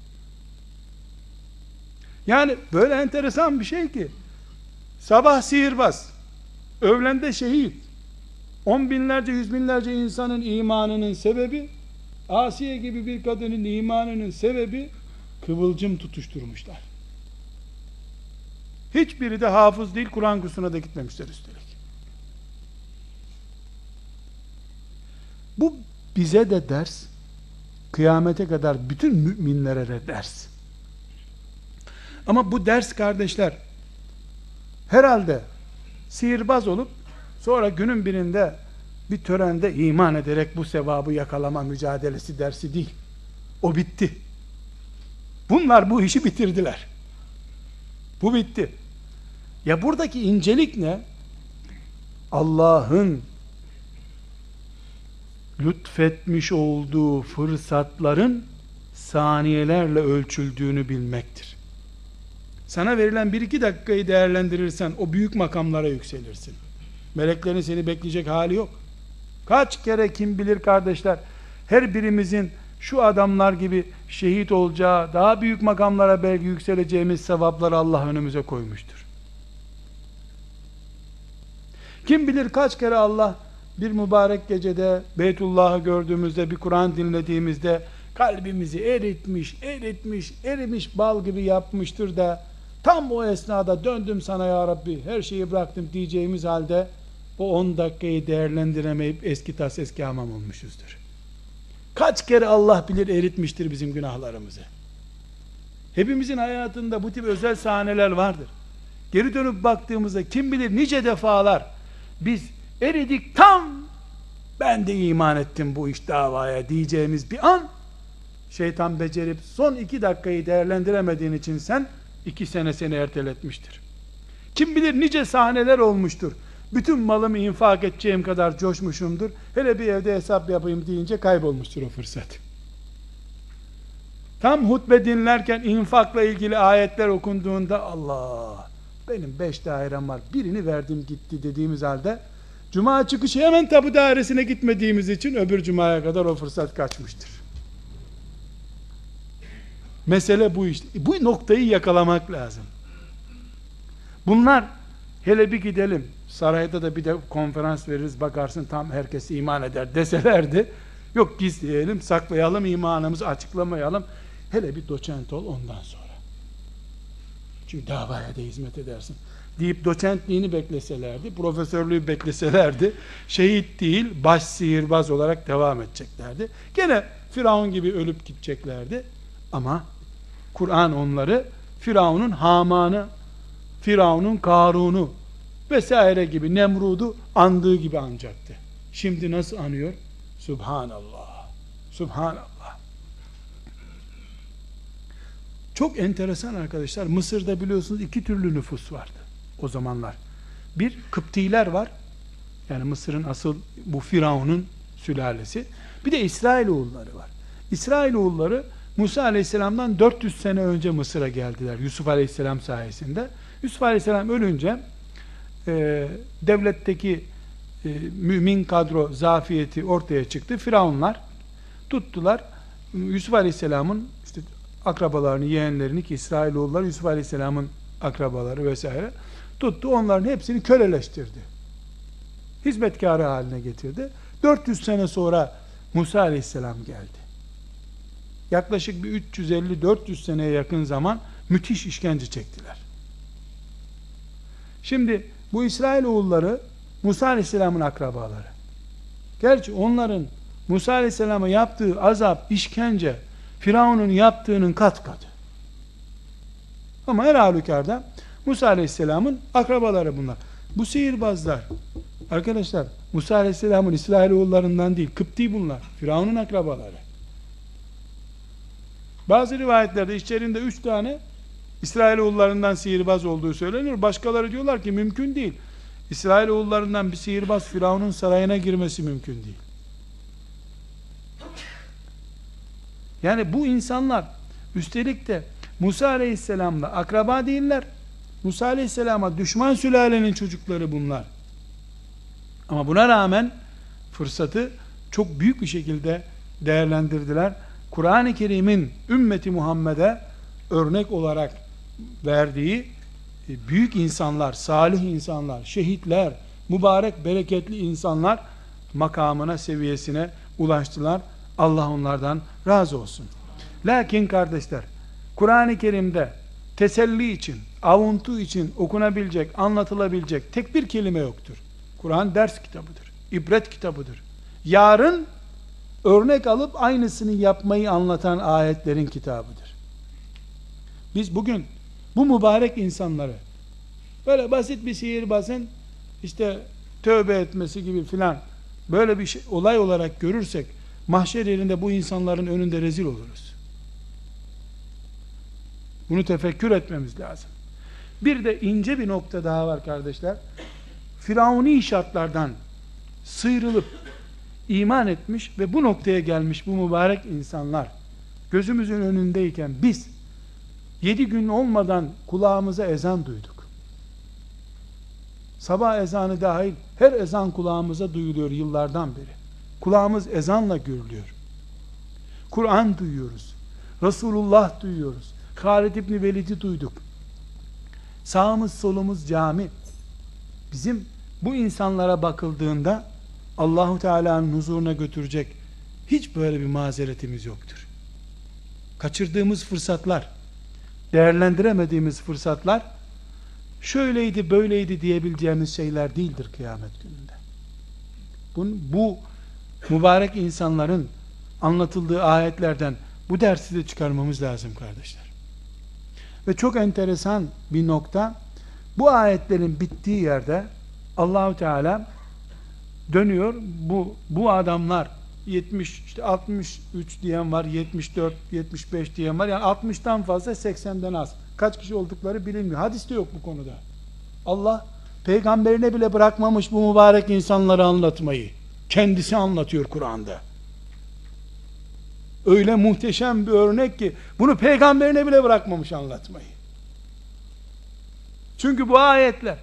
Yani böyle enteresan bir şey ki sabah sihirbaz, öğlende şehit, on binlerce, yüz binlerce insanın imanının sebebi Asiye gibi bir kadının imanının sebebi kıvılcım tutuşturmuşlar. Hiçbiri de hafız değil, Kur'an kursuna da gitmemişler üstelik. Bu bize de ders, kıyamete kadar bütün müminlere de ders. Ama bu ders kardeşler, herhalde sihirbaz olup, sonra günün birinde bir törende iman ederek bu sevabı yakalama mücadelesi dersi değil. O bitti. Bunlar bu işi bitirdiler. Bu bitti. Ya buradaki incelik ne? Allah'ın lütfetmiş olduğu fırsatların saniyelerle ölçüldüğünü bilmektir. Sana verilen bir iki dakikayı değerlendirirsen o büyük makamlara yükselirsin. Meleklerin seni bekleyecek hali yok. Kaç kere kim bilir kardeşler her birimizin şu adamlar gibi şehit olacağı, daha büyük makamlara belki yükseleceğimiz sevapları Allah önümüze koymuştur. Kim bilir kaç kere Allah bir mübarek gecede Beytullah'ı gördüğümüzde, bir Kur'an dinlediğimizde kalbimizi eritmiş, eritmiş, erimiş bal gibi yapmıştır da tam o esnada döndüm sana ya Rabbi her şeyi bıraktım diyeceğimiz halde o 10 dakikayı değerlendiremeyip eski tas eski hamam olmuşuzdur. Kaç kere Allah bilir eritmiştir bizim günahlarımızı. Hepimizin hayatında bu tip özel sahneler vardır. Geri dönüp baktığımızda kim bilir nice defalar biz eridik tam ben de iman ettim bu iş davaya diyeceğimiz bir an şeytan becerip son iki dakikayı değerlendiremediğin için sen iki sene seni erteletmiştir. Kim bilir nice sahneler olmuştur. Bütün malımı infak edeceğim kadar coşmuşumdur. Hele bir evde hesap yapayım deyince kaybolmuştur o fırsat. Tam hutbe dinlerken infakla ilgili ayetler okunduğunda Allah benim beş dairem var birini verdim gitti dediğimiz halde Cuma çıkışı hemen tabu dairesine gitmediğimiz için öbür cumaya kadar o fırsat kaçmıştır. Mesele bu işte. Bu noktayı yakalamak lazım. Bunlar hele bir gidelim sarayda da bir de konferans veririz bakarsın tam herkes iman eder deselerdi. Yok gizleyelim saklayalım imanımızı açıklamayalım. Hele bir doçent ol ondan sonra. Çünkü davaya da hizmet edersin. Deyip doçentliğini bekleselerdi profesörlüğü bekleselerdi şehit değil baş sihirbaz olarak devam edeceklerdi. Gene Firavun gibi ölüp gideceklerdi. Ama Kur'an onları Firavun'un Haman'ı Firavun'un Karun'u vesaire gibi Nemrud'u andığı gibi anacaktı. Şimdi nasıl anıyor? Subhanallah. Subhanallah. Çok enteresan arkadaşlar. Mısır'da biliyorsunuz iki türlü nüfus vardı o zamanlar. Bir Kıptiler var. Yani Mısır'ın asıl bu Firavun'un sülalesi. Bir de İsrailoğulları var. İsrailoğulları Musa Aleyhisselam'dan 400 sene önce Mısır'a geldiler. Yusuf Aleyhisselam sayesinde. Yusuf Aleyhisselam ölünce e, devletteki e, mümin kadro zafiyeti ortaya çıktı. Firavunlar tuttular. Yusuf Aleyhisselam'ın işte akrabalarını, yeğenlerini ki İsrailoğullar Yusuf Aleyhisselam'ın akrabaları vesaire tuttu. Onların hepsini köleleştirdi. Hizmetkarı haline getirdi. 400 sene sonra Musa Aleyhisselam geldi. Yaklaşık bir 350-400 seneye yakın zaman müthiş işkence çektiler. Şimdi bu İsrail oğulları Musa Aleyhisselam'ın akrabaları. Gerçi onların Musa Aleyhisselam'a yaptığı azap, işkence Firavun'un yaptığının kat katı. Ama her halükarda Musa Aleyhisselam'ın akrabaları bunlar. Bu sihirbazlar arkadaşlar Musa Aleyhisselam'ın İsrailoğullarından değil Kıpti bunlar. Firavun'un akrabaları. Bazı rivayetlerde içlerinde üç tane İsrailoğullarından sihirbaz olduğu söyleniyor. Başkaları diyorlar ki mümkün değil. İsrailoğullarından bir sihirbaz Firavun'un sarayına girmesi mümkün değil. Yani bu insanlar üstelik de Musa Aleyhisselam'la akraba değiller. Musa Aleyhisselam'a düşman sülalenin çocukları bunlar. Ama buna rağmen fırsatı çok büyük bir şekilde değerlendirdiler. Kur'an-ı Kerim'in ümmeti Muhammed'e örnek olarak verdiği e, büyük insanlar, salih insanlar, şehitler, mübarek, bereketli insanlar makamına, seviyesine ulaştılar. Allah onlardan razı olsun. Lakin kardeşler, Kur'an-ı Kerim'de teselli için, avuntu için okunabilecek, anlatılabilecek tek bir kelime yoktur. Kur'an ders kitabıdır, ibret kitabıdır. Yarın örnek alıp aynısını yapmayı anlatan ayetlerin kitabıdır. Biz bugün bu mübarek insanları böyle basit bir sihirbazın işte tövbe etmesi gibi filan böyle bir şey, olay olarak görürsek mahşer yerinde bu insanların önünde rezil oluruz. Bunu tefekkür etmemiz lazım. Bir de ince bir nokta daha var kardeşler. Firavuni şartlardan sıyrılıp iman etmiş ve bu noktaya gelmiş bu mübarek insanlar gözümüzün önündeyken biz yedi gün olmadan kulağımıza ezan duyduk. Sabah ezanı dahil her ezan kulağımıza duyuluyor yıllardan beri. Kulağımız ezanla görülüyor. Kur'an duyuyoruz. Resulullah duyuyoruz. Halid İbni Velid'i duyduk. Sağımız solumuz cami. Bizim bu insanlara bakıldığında Allahu Teala'nın huzuruna götürecek hiç böyle bir mazeretimiz yoktur. Kaçırdığımız fırsatlar, değerlendiremediğimiz fırsatlar şöyleydi böyleydi diyebileceğimiz şeyler değildir kıyamet gününde. Bu, bu mübarek insanların anlatıldığı ayetlerden bu dersi de çıkarmamız lazım kardeşler. Ve çok enteresan bir nokta bu ayetlerin bittiği yerde Allahu Teala dönüyor. Bu bu adamlar 70 işte 63 diyen var 74 75 diyen var. Yani 60'tan fazla 80'den az. Kaç kişi oldukları bilinmiyor. Hadiste yok bu konuda. Allah peygamberine bile bırakmamış bu mübarek insanları anlatmayı. Kendisi anlatıyor Kur'an'da. Öyle muhteşem bir örnek ki bunu peygamberine bile bırakmamış anlatmayı. Çünkü bu ayetler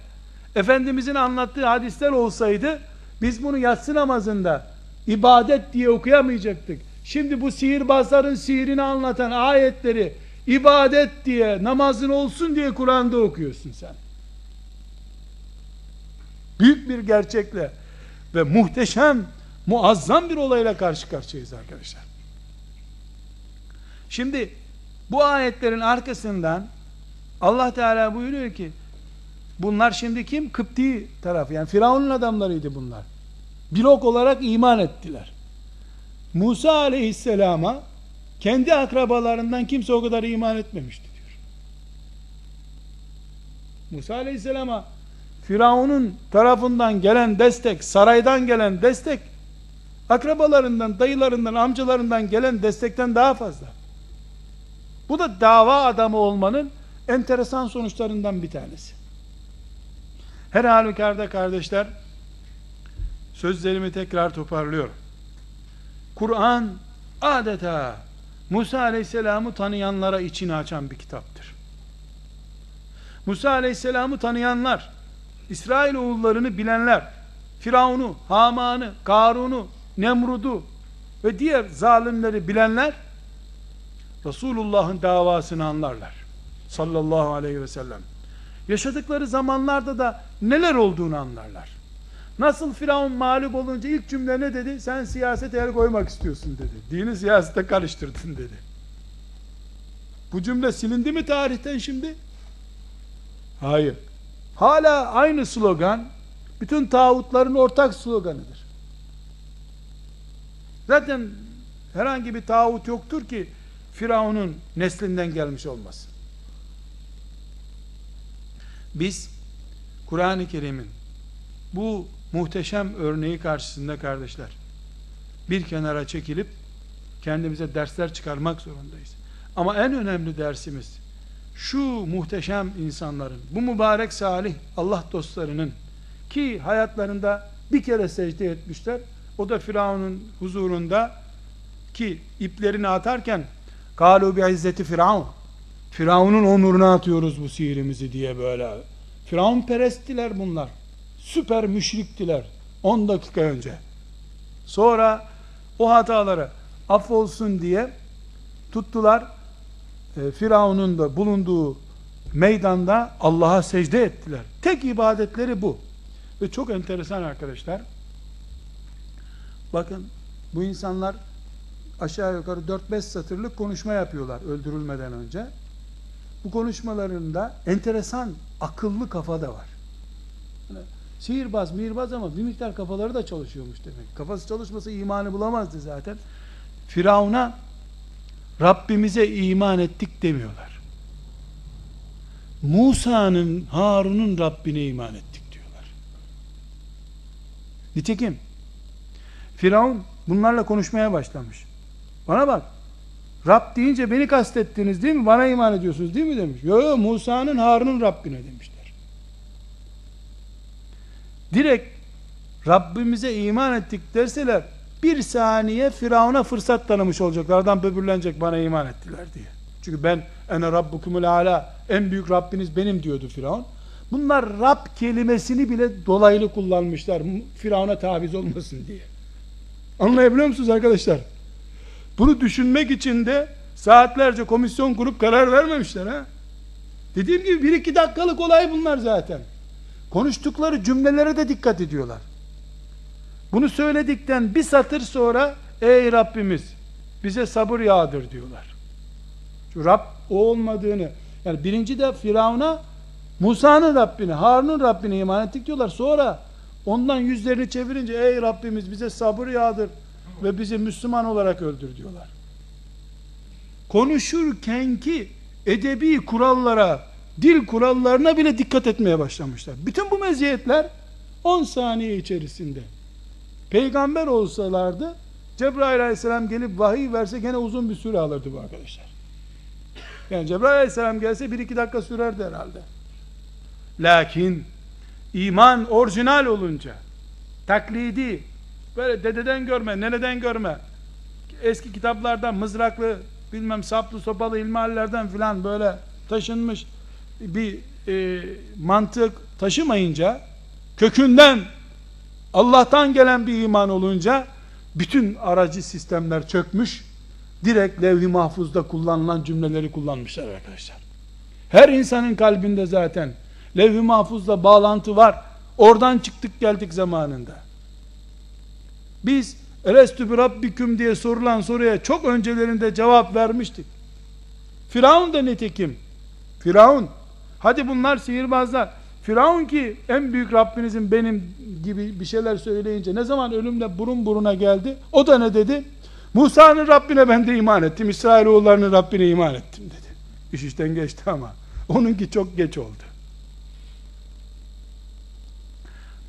Efendimizin anlattığı hadisler olsaydı biz bunu yatsı namazında ibadet diye okuyamayacaktık. Şimdi bu sihirbazların sihirini anlatan ayetleri ibadet diye namazın olsun diye Kur'an'da okuyorsun sen. Büyük bir gerçekle ve muhteşem, muazzam bir olayla karşı karşıyayız arkadaşlar. Şimdi bu ayetlerin arkasından Allah Teala buyuruyor ki Bunlar şimdi kim? Kıpti tarafı. Yani Firavun'un adamlarıydı bunlar. Blok olarak iman ettiler. Musa aleyhisselama kendi akrabalarından kimse o kadar iman etmemişti diyor. Musa aleyhisselama Firavun'un tarafından gelen destek, saraydan gelen destek, akrabalarından, dayılarından, amcalarından gelen destekten daha fazla. Bu da dava adamı olmanın enteresan sonuçlarından bir tanesi. Her halükarda kardeşler sözlerimi tekrar toparlıyorum. Kur'an adeta Musa Aleyhisselam'ı tanıyanlara içini açan bir kitaptır. Musa Aleyhisselam'ı tanıyanlar, İsrail oğullarını bilenler, Firavun'u, Haman'ı, Karun'u, Nemrud'u ve diğer zalimleri bilenler Resulullah'ın davasını anlarlar. Sallallahu aleyhi ve sellem. Yaşadıkları zamanlarda da neler olduğunu anlarlar. Nasıl Firavun mağlup olunca ilk cümle ne dedi? Sen siyasete el koymak istiyorsun dedi. Dini siyasete karıştırdın dedi. Bu cümle silindi mi tarihten şimdi? Hayır. Hala aynı slogan bütün tağutların ortak sloganıdır. Zaten herhangi bir tağut yoktur ki Firavun'un neslinden gelmiş olmasın. Biz Kur'an-ı Kerim'in bu muhteşem örneği karşısında kardeşler bir kenara çekilip kendimize dersler çıkarmak zorundayız. Ama en önemli dersimiz şu muhteşem insanların, bu mübarek salih Allah dostlarının ki hayatlarında bir kere secde etmişler. O da Firavun'un huzurunda ki iplerini atarken kalu bi izzeti Firavun Firavun'un onuruna atıyoruz bu sihirimizi diye böyle. Firavun peresttiler bunlar. Süper müşriktiler. 10 dakika önce. Sonra o hataları affolsun diye tuttular. E, Firavun'un da bulunduğu meydanda Allah'a secde ettiler. Tek ibadetleri bu. Ve çok enteresan arkadaşlar. Bakın bu insanlar aşağı yukarı 4-5 satırlık konuşma yapıyorlar öldürülmeden önce. Bu konuşmalarında enteresan akıllı kafa da var. Yani sihirbaz, mihirbaz ama bir miktar kafaları da çalışıyormuş demek. Kafası çalışmasa imanı bulamazdı zaten. Firavun'a Rabbimize iman ettik demiyorlar. Musa'nın, Harun'un Rabbine iman ettik diyorlar. Nitekim Firavun bunlarla konuşmaya başlamış. Bana bak, Rab deyince beni kastettiniz değil mi? Bana iman ediyorsunuz değil mi demiş. Yo Musa'nın Harun'un Rabbine demişler. Direkt Rabbimize iman ettik derseler bir saniye Firavun'a fırsat tanımış olacaklardan böbürlenecek bana iman ettiler diye. Çünkü ben ene rabbukumul ala en büyük Rabbiniz benim diyordu Firavun. Bunlar Rab kelimesini bile dolaylı kullanmışlar. Firavun'a tabiz olmasın diye. Anlayabiliyor musunuz arkadaşlar? Bunu düşünmek için de saatlerce komisyon kurup karar vermemişler ha. Dediğim gibi bir iki dakikalık olay bunlar zaten. Konuştukları cümlelere de dikkat ediyorlar. Bunu söyledikten bir satır sonra ey Rabbimiz bize sabır yağdır diyorlar. Şu Rab o olmadığını yani birinci de Firavun'a Musa'nın Rabbini, Harun'un Rabbini iman ettik diyorlar. Sonra ondan yüzlerini çevirince ey Rabbimiz bize sabır yağdır ve bizi Müslüman olarak öldür diyorlar. Konuşurken ki edebi kurallara, dil kurallarına bile dikkat etmeye başlamışlar. Bütün bu meziyetler 10 saniye içerisinde. Peygamber olsalardı Cebrail aleyhisselam gelip vahiy verse gene uzun bir süre alırdı bu arkadaşlar. Yani Cebrail aleyhisselam gelse bir iki dakika sürerdi herhalde. Lakin iman orijinal olunca taklidi böyle dededen görme, neneden görme eski kitaplardan mızraklı bilmem saplı sopalı ilmihallerden filan böyle taşınmış bir e, mantık taşımayınca kökünden Allah'tan gelen bir iman olunca bütün aracı sistemler çökmüş direkt levh-i mahfuzda kullanılan cümleleri kullanmışlar arkadaşlar. Her insanın kalbinde zaten levh-i mahfuzla bağlantı var. Oradan çıktık geldik zamanında. Biz Elestü bi Rabbiküm diye sorulan soruya çok öncelerinde cevap vermiştik. Firavun da nitekim. Firavun. Hadi bunlar sihirbazlar. Firavun ki en büyük Rabbinizin benim gibi bir şeyler söyleyince ne zaman ölümle burun buruna geldi? O da ne dedi? Musa'nın Rabbine ben de iman ettim. İsrailoğullarının Rabbine iman ettim dedi. İş işten geçti ama. Onunki çok geç oldu.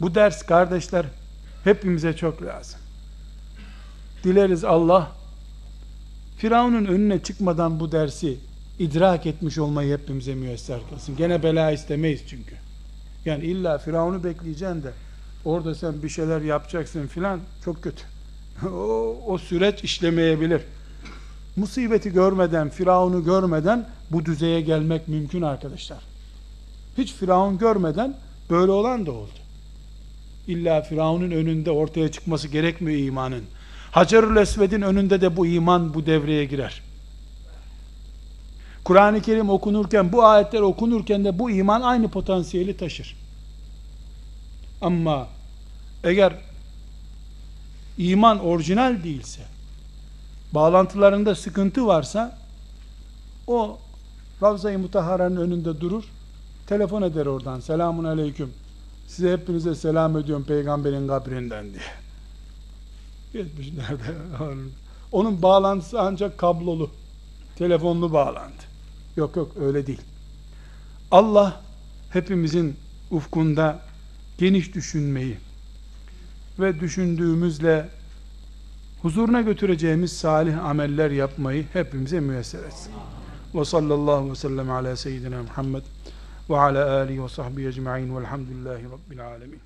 Bu ders kardeşler hepimize çok lazım. Dileriz Allah Firavun'un önüne çıkmadan bu dersi idrak etmiş olmayı hepimize müyesser kılsın. Gene bela istemeyiz çünkü. Yani illa Firavun'u bekleyeceksin de orada sen bir şeyler yapacaksın filan çok kötü. (laughs) o, o süreç işlemeyebilir. Musibeti görmeden, Firavun'u görmeden bu düzeye gelmek mümkün arkadaşlar. Hiç Firavun görmeden böyle olan da oldu. İlla Firavun'un önünde ortaya çıkması gerekmiyor imanın. Hacerül Esved'in önünde de bu iman bu devreye girer. Kur'an-ı Kerim okunurken, bu ayetler okunurken de bu iman aynı potansiyeli taşır. Ama eğer iman orijinal değilse, bağlantılarında sıkıntı varsa, o Ravza-i Mutahara'nın önünde durur, telefon eder oradan, selamun aleyküm, size hepinize selam ediyorum peygamberin kabrinden diye. 70'lerde. Onun bağlantısı ancak kablolu, telefonlu bağlantı. Yok yok öyle değil. Allah hepimizin ufkunda geniş düşünmeyi ve düşündüğümüzle huzuruna götüreceğimiz salih ameller yapmayı hepimize müyesser etsin. Ve sallallahu ve sellem ala seyyidina Muhammed ve ala alihi ve sahbihi ecma'in velhamdülillahi rabbil alemin.